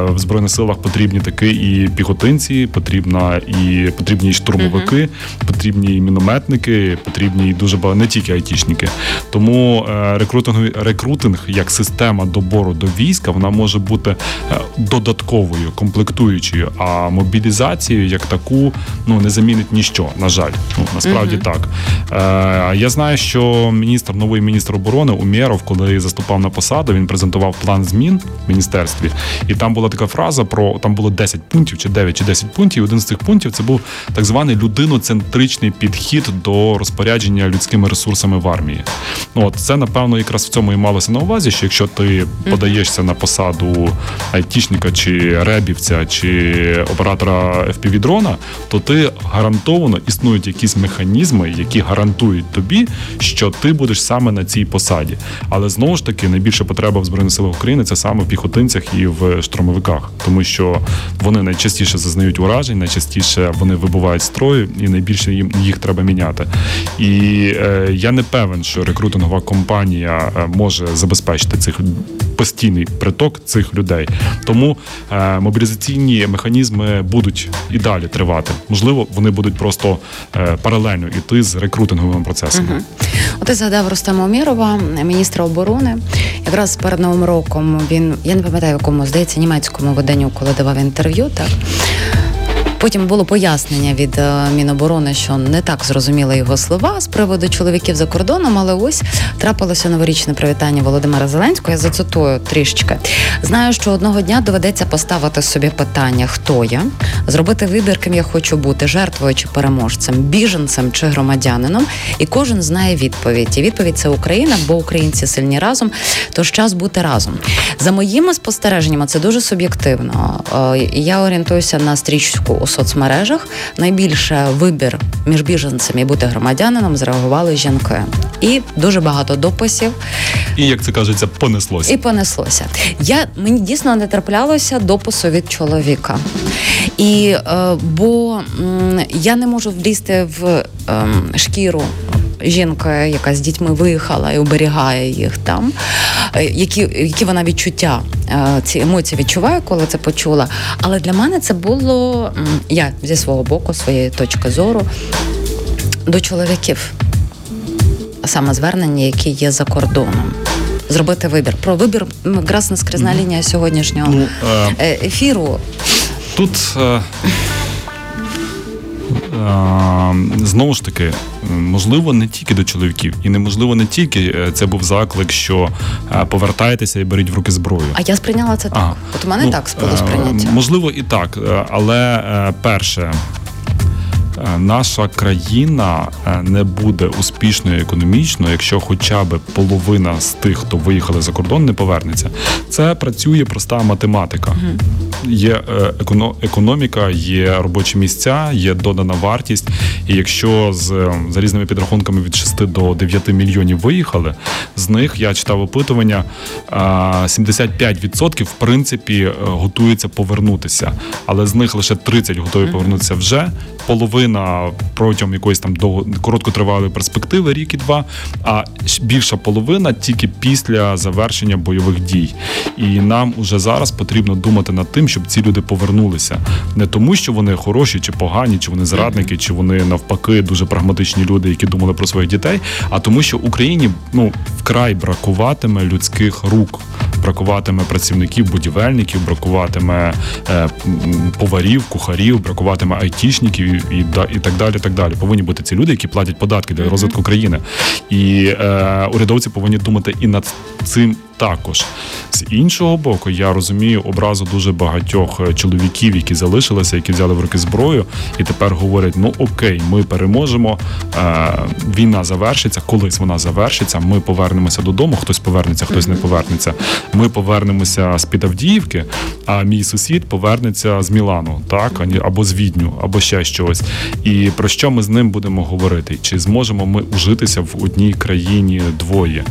в збройних силах потрібні таки і піхотинці, потрібна і потрібні і штурмовики, uh-huh. потрібні і мінометники, потрібні і дуже багато не тільки айтішники. Тому е, рекрутингові рекрутинг як система добору до війська, вона може бути е, додатковою, комплектуючою, а мобілізацію як таку ну не замінить ніщо. На жаль, ну насправді mm-hmm. так. Е, Я знаю, що міністр новий міністр оборони Умєров, коли заступав на посаду, він презентував план змін в міністерстві, і там була така фраза про там було 10 пунктів, чи 9, чи 10 пунктів. Один з цих пунктів це був так званий людиноцентричний підхід до розпорядження людськими ресурсами в армії. Ну от це напевно якраз в цьому і малося на увазі, що якщо ти подаєшся на посаду айтішника, чи ребівця, чи оператора fpv дрона то ти гарантовано існують якісь механізми, які гарантують тобі, що ти будеш саме на цій посаді. Але знову ж таки найбільша потреба в збройних силах України це саме в піхотинцях і в штурмовиках, тому що вони найчастіше зазнають уражень, найчастіше вони вибувають строю, і найбільше їм їх треба міняти. І е, я не певен, що рекрутингова компанія е, може забезпечити цих постійний приток цих людей. Тому е, мобілізаційні механізми будуть і далі тривати. Можливо, вони будуть просто е, паралельно йти з рекрутинговими процесами. Угу. От ти згадав Рустема Умірова, міністра оборони. Якраз перед новим роком він я не пам'ятаю, якому здається німецькому виданню, коли давав інтерв'ю, так Потім було пояснення від е, Міноборони, що не так зрозуміли його слова з приводу чоловіків за кордоном, але ось трапилося новорічне привітання Володимира Зеленського. Я зацитую трішечки. Знаю, що одного дня доведеться поставити собі питання, хто я, зробити вибір, ким я хочу бути, жертвою чи переможцем, біженцем чи громадянином. І кожен знає відповідь. І відповідь це Україна, бо українці сильні разом. Тож час бути разом. За моїми спостереженнями, це дуже суб'єктивно. Е, я орієнтуюся на стрічку соцмережах найбільше вибір між біженцем і бути громадянином зреагували жінки, і дуже багато дописів. І як це кажеться, понеслося. І понеслося. Я мені дійсно не траплялося допису від чоловіка. І е, бо м, я не можу влізти в е, шкіру жінка, яка з дітьми виїхала і оберігає їх там, е, які які вона відчуття, е, ці емоції відчуває, коли це почула. Але для мене це було я зі свого боку, своєї точки зору до чоловіків, саме звернення, які є за кордоном. Зробити вибір. Про вибір якраз наскрізна лінія сьогоднішнього ну, е, ефіру. Тут знову ж таки, можливо, не тільки до чоловіків, і неможливо не тільки е, це був заклик, що е, повертайтеся і беріть в руки зброю. А я сприйняла це так. А, От у мене ну, так було сприйняття. Можливо, і так, е, але перше. Е, наша країна е, не буде успішною економічно, якщо хоча б половина з тих, хто виїхали за кордон, не повернеться. Це працює проста математика. Є е, економіка, є робочі місця, є додана вартість. І якщо з за різними підрахунками від 6 до 9 мільйонів виїхали, з них я читав опитування 75% в принципі готуються повернутися, але з них лише 30 готові повернутися вже. Половина протягом якоїсь там довго короткотривалої перспективи, рік і два, а більша половина тільки після завершення бойових дій. І нам уже зараз потрібно думати над тим, щоб ці люди повернулися не тому, що вони хороші чи погані, чи вони зрадники, чи вони навпаки дуже прагматичні люди, які думали про своїх дітей, а тому, що Україні ну вкрай бракуватиме людських рук, бракуватиме працівників, будівельників, бракуватиме е, поварів, кухарів, бракуватиме айтішників і і так далі. так далі. Повинні бути ці люди, які платять податки для розвитку країни. І е, урядовці повинні думати і над цим також з іншого боку, я розумію образу дуже багатьох е, чоловіків, які залишилися, які взяли в руки зброю, і тепер говорять: ну окей, ми переможемо. Е, війна завершиться, колись вона завершиться. Ми повернемося додому. Хтось повернеться, хтось не повернеться. Ми повернемося з під Авдіївки, а мій сусід повернеться з Мілану, так або з Відню, або ще щось. І про що ми з ним будемо говорити? Чи зможемо ми ужитися в одній країні двоє?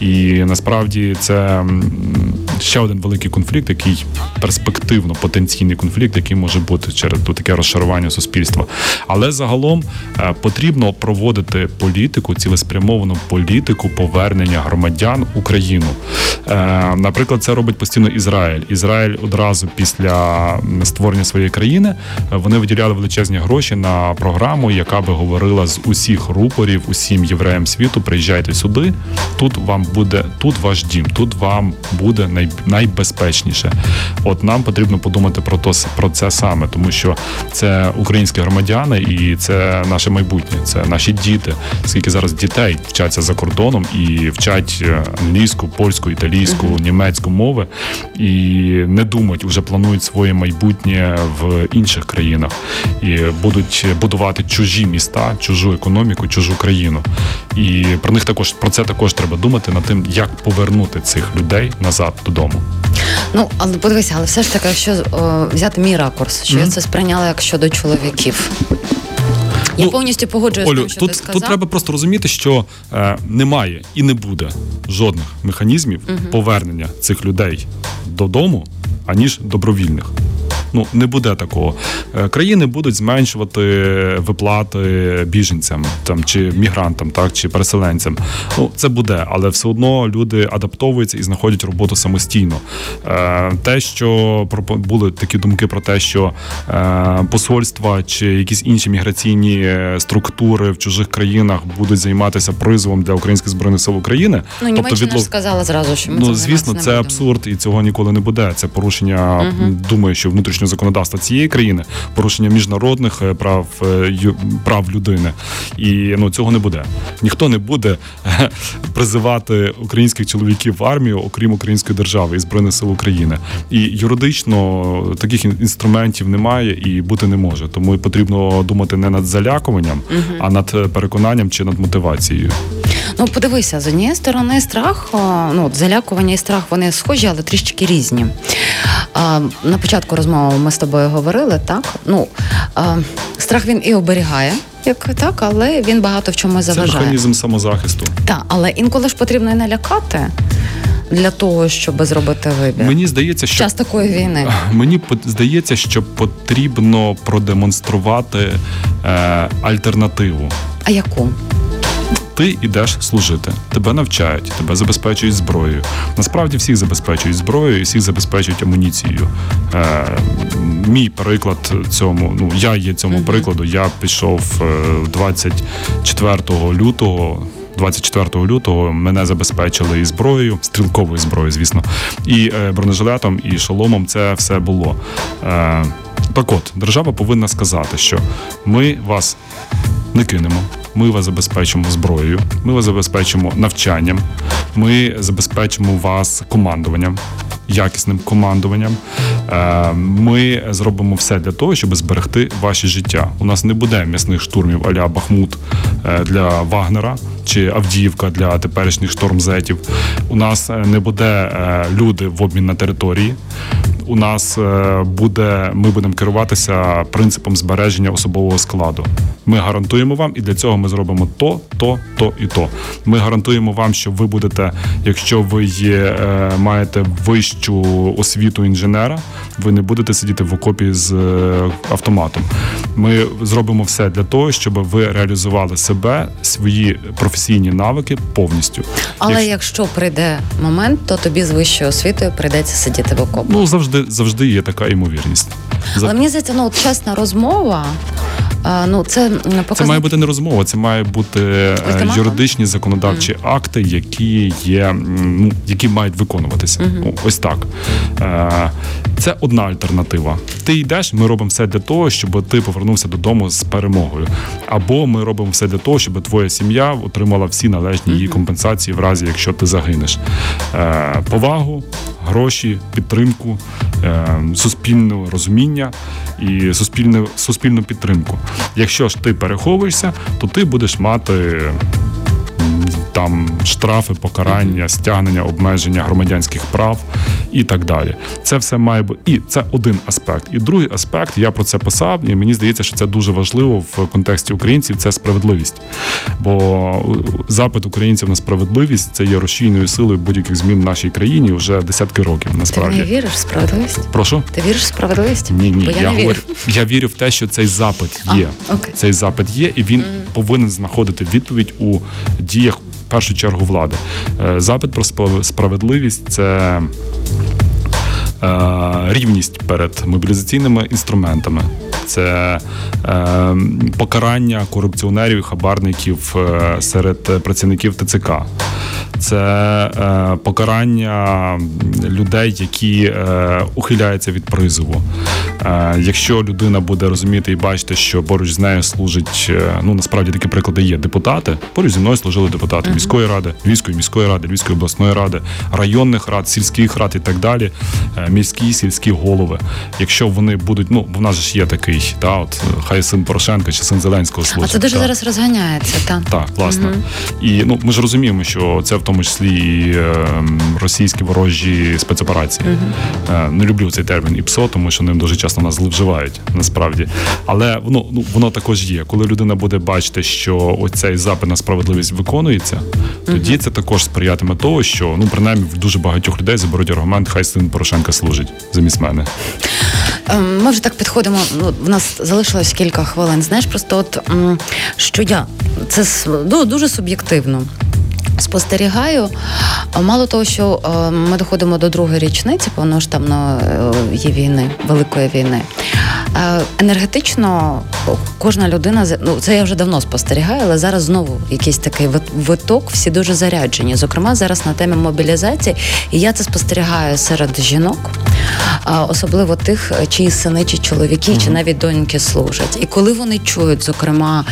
І насправді це um, ще один великий конфлікт, який перспективно потенційний конфлікт, який може бути через таке розшарування суспільства. Але загалом е, потрібно проводити політику, цілеспрямовану політику повернення громадян в Україну. Е, наприклад, це робить постійно Ізраїль. Ізраїль одразу після створення своєї країни вони виділяли величезні гроші на програму, яка би говорила з усіх рупорів, усім євреям світу. Приїжджайте сюди. Тут вам буде тут ваш дім, тут вам буде най, найбезпечніше. От нам потрібно подумати про то про це саме, тому що це українські громадяни, і це наше майбутнє, це наші діти. Скільки зараз дітей вчаться за кордоном і вчать е, англійську, польську, італійську, німецьку мови і не думають, вже планують своє майбутнє в інших країнах і будуть будувати чужі міста, чужу економіку, чужу країну. І про них також про це також треба думати над тим, як повернути цих людей назад додому. Ну але подивися, але все ж таки, якщо о, взяти мій ракурс, що mm-hmm. я це сприйняла як щодо чоловіків. Я ну, повністю погоджуюся Олю, з тим, що тут, ти сказав. Тут треба просто розуміти, що е, немає і не буде жодних механізмів угу. повернення цих людей додому, аніж добровільних. Ну не буде такого. Е, країни будуть зменшувати виплати біженцям там чи мігрантам, так чи переселенцям. Ну це буде, але все одно люди адаптовуються і знаходять роботу самостійно. Е, те, що були такі думки про те, що е, посольства чи якісь інші міграційні структури в чужих країнах будуть займатися призовом для українських збройних сил України. Ну тобто відлов... сказала зразу, що ми ну звісно, це абсурд, і цього ніколи не буде. Це порушення. Угу. Думаю, що внутрішньо внутрішнього законодавства цієї країни, порушення міжнародних е, прав е, прав людини, і ну цього не буде. Ніхто не буде призивати українських чоловіків в армію, окрім української держави і збройних сил України. І юридично таких інструментів немає і бути не може. Тому потрібно думати не над залякуванням, угу. а над переконанням чи над мотивацією. Ну, подивися, з однієї сторони, страх, ну залякування і страх вони схожі, але трішки різні. А, На початку розмови ми з тобою говорили, так? Ну а, страх він і оберігає. Як так, але він багато в чому заважає. Це механізм самозахисту. Так, але інколи ж потрібно і налякати для того, щоб зробити вибір. Мені здається, що час такої війни. Мені здається, що потрібно продемонструвати е, альтернативу. А яку? Ти йдеш служити, тебе навчають, тебе забезпечують зброєю. Насправді всіх забезпечують зброєю, і всіх забезпечують амуніцією. Е, Мій приклад цьому, ну я є цьому прикладу. Я пішов 24 е, лютого. 24 лютого мене забезпечили і зброєю, стрілковою зброєю, звісно, і е, бронежилетом, і шоломом. Це все було. Е, Так, от держава повинна сказати, що ми вас не кинемо. Ми вас забезпечимо зброєю, ми вас забезпечимо навчанням, ми забезпечимо вас командуванням. Якісним командуванням е, ми зробимо все для того, щоб зберегти ваші життя. У нас не буде м'ясних штурмів аля Бахмут е, для Вагнера чи Авдіївка для теперішніх штормзетів. У нас е, не буде люди в обмін на території у нас е, буде, ми будемо керуватися принципом збереження особового складу. Ми гарантуємо вам, і для цього ми зробимо то, то, то і то. Ми гарантуємо вам, що ви будете, якщо ви є, е, маєте вищу освіту інженера, ви не будете сидіти в окопі з е, автоматом. Ми зробимо все для того, щоб ви реалізували себе, свої професійні навики повністю. Але якщо, якщо прийде момент, то тобі з вищою освітою прийдеться сидіти в окопі. Ну завжди завжди завжди є така ймовірність. Але мені здається, ну чесна розмова. Ну, це показ... Це має бути не розмова, це має бути е, Ультиматум? юридичні законодавчі mm. акти, які є, ну які мають виконуватися. Mm-hmm. Ось так. Е, це одна альтернатива. Ти йдеш, ми робимо все для того, щоб ти повернувся додому з перемогою. Або ми робимо все для того, щоб твоя сім'я отримала всі належні її компенсації в разі, якщо ти загинеш. Е, повагу, гроші, підтримку, суспільне розуміння і суспільну, суспільну підтримку. Якщо ж ти переховуєшся, то ти будеш мати там штрафи, покарання, стягнення, обмеження громадянських прав і так далі. Це все має бути і це один аспект. І другий аспект, я про це писав, і мені здається, що це дуже важливо в контексті українців. Це справедливість. Бо запит українців на справедливість це є рушійною силою будь-яких змін в нашій країні вже десятки років. Насправді Ти не віриш в справедливість? прошу. Ти віриш в справедливість? Ні, ні, Бо я, я, не говорю, вірю. я вірю в те, що цей запит А, є. окей. Цей запит є, і він повинен знаходити відповідь у діях в першу чергу влади. Е, Запит про справ- справедливість це. Е, Рівність перед мобілізаційними інструментами, це е, покарання корупціонерів і хабарників е, серед працівників ТЦК, це е, покарання людей, які е, ухиляються від призову. Якщо людина буде розуміти і бачити, що поруч з нею служить, ну насправді такі приклади є депутати. Поруч зі мною служили депутати міської ради, Львівської міської ради, Львівської обласної ради, районних рад, сільських рад і так далі. Е, Міські, сільські голови. Якщо вони будуть, ну в нас ж є такий, та от хай син Порошенка чи син Зеленського А це дуже та. зараз розганяється, так. Так, власне. І ну ми ж розуміємо, що це в тому числі і е, російські ворожі спецоперації. Е, не люблю цей термін ІПСО, тому що ним дуже часто нас зловживають насправді. Але воно ну воно також є. Коли людина буде бачити, що оцей запит на справедливість виконується, тоді це також сприятиме того, що ну принаймні в дуже багатьох людей заберуть аргумент, хай син Порошенка служить замість мене. Ем, Ми вже так підходимо. Ну, в нас залишилось кілька хвилин. Знаєш, просто от що я це ну, дуже суб'єктивно. Спостерігаю, мало того, що е, ми доходимо до другої річниці повноштабної е, є війни, великої війни. Е, Енергетично кожна людина ну це я вже давно спостерігаю, але зараз знову якийсь такий вит- виток, всі дуже заряджені. Зокрема, зараз на темі мобілізації, і я це спостерігаю серед жінок, особливо тих, чиї сини чи чоловіки, чи навіть доньки служать. І коли вони чують, зокрема,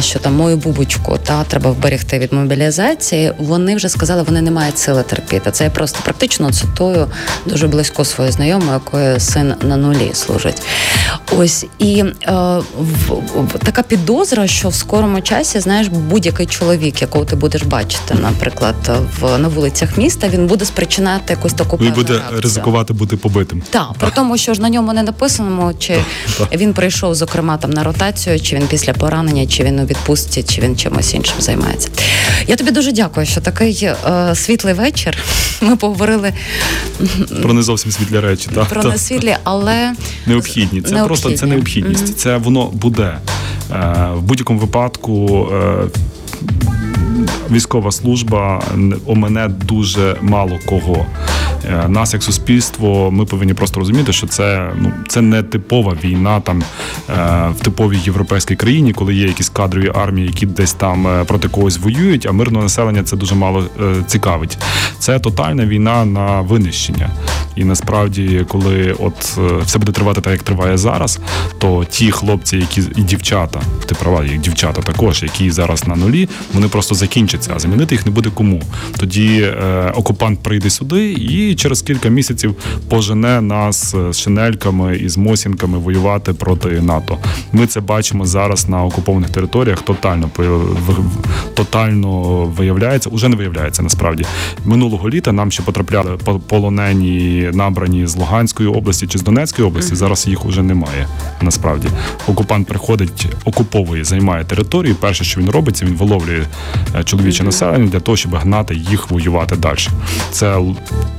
що там мою бубочку та треба вберегти від мобілізації, вони вже сказали, вони не мають сили терпіти. Це я просто практично цитую дуже близько свою знайому, якої син на нулі служить. Ось і е, в, в- така підозра, що в скорому часі, знаєш, будь-який чоловік, якого ти будеш бачити, наприклад, в на вулицях міста, він буде спричиняти якусь таку Він буде реакцію. ризикувати бути побитим. Так, при тому, що ж на ньому не написано, чи він прийшов, зокрема, там на ротацію, чи він після поранення, чи він у відпустці, чи він чимось іншим займається. Я тобі дуже дякую, що такий е, світлий вечір. Ми поговорили Про не зовсім світлі речі. так про та. несвітлі, але Необхідні. Це Необхідні. просто це необхідність. Це воно буде. Е, в будь-якому випадку. Е, Військова служба у мене дуже мало кого. Е, Нас, як суспільство, ми повинні просто розуміти, що це ну це не типова війна там е, в типовій європейській країні, коли є якісь кадрові армії, які десь там е, проти когось воюють, а мирного населення це дуже мало цікавить. Це тотальна війна на винищення. І насправді, коли от е, все буде тривати так, як триває зараз, то ті хлопці, які і дівчата, ти права, як дівчата також, які зараз на нулі, вони просто закінчаться, а замінити їх не буде кому. Тоді е, окупант прийде сюди і через кілька місяців пожене нас е, з шинельками і з мосінками воювати проти НАТО. Ми це бачимо зараз на окупованих територіях. Тотально тотально виявляється, уже не виявляється насправді. Минулого літа нам ще потрапляли по- набрані з Луганської області чи з Донецької області. Зараз їх уже немає. Насправді окупант приходить, окуповує, займає територію. Перше, що він робить, це він виловлює е, чоловіче населення для того, щоб гнати їх воювати далі. Це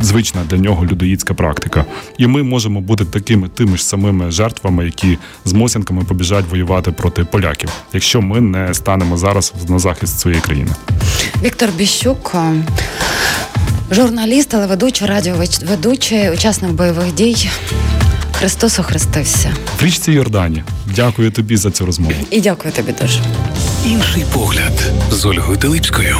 звична для нього людоїдська практика. І ми можемо бути такими тими ж самими жертвами, які з мосінками побіжать воювати проти поляків, якщо ми не станемо зараз на захист своєї країни. Віктор Біщук. Е, але телеведучий, радіоведучий, учасник бойових дій. Христос охрестився. В річці Йордані. Дякую тобі за цю розмову. І дякую тобі дуже. Інший погляд з Ольгою Телипською.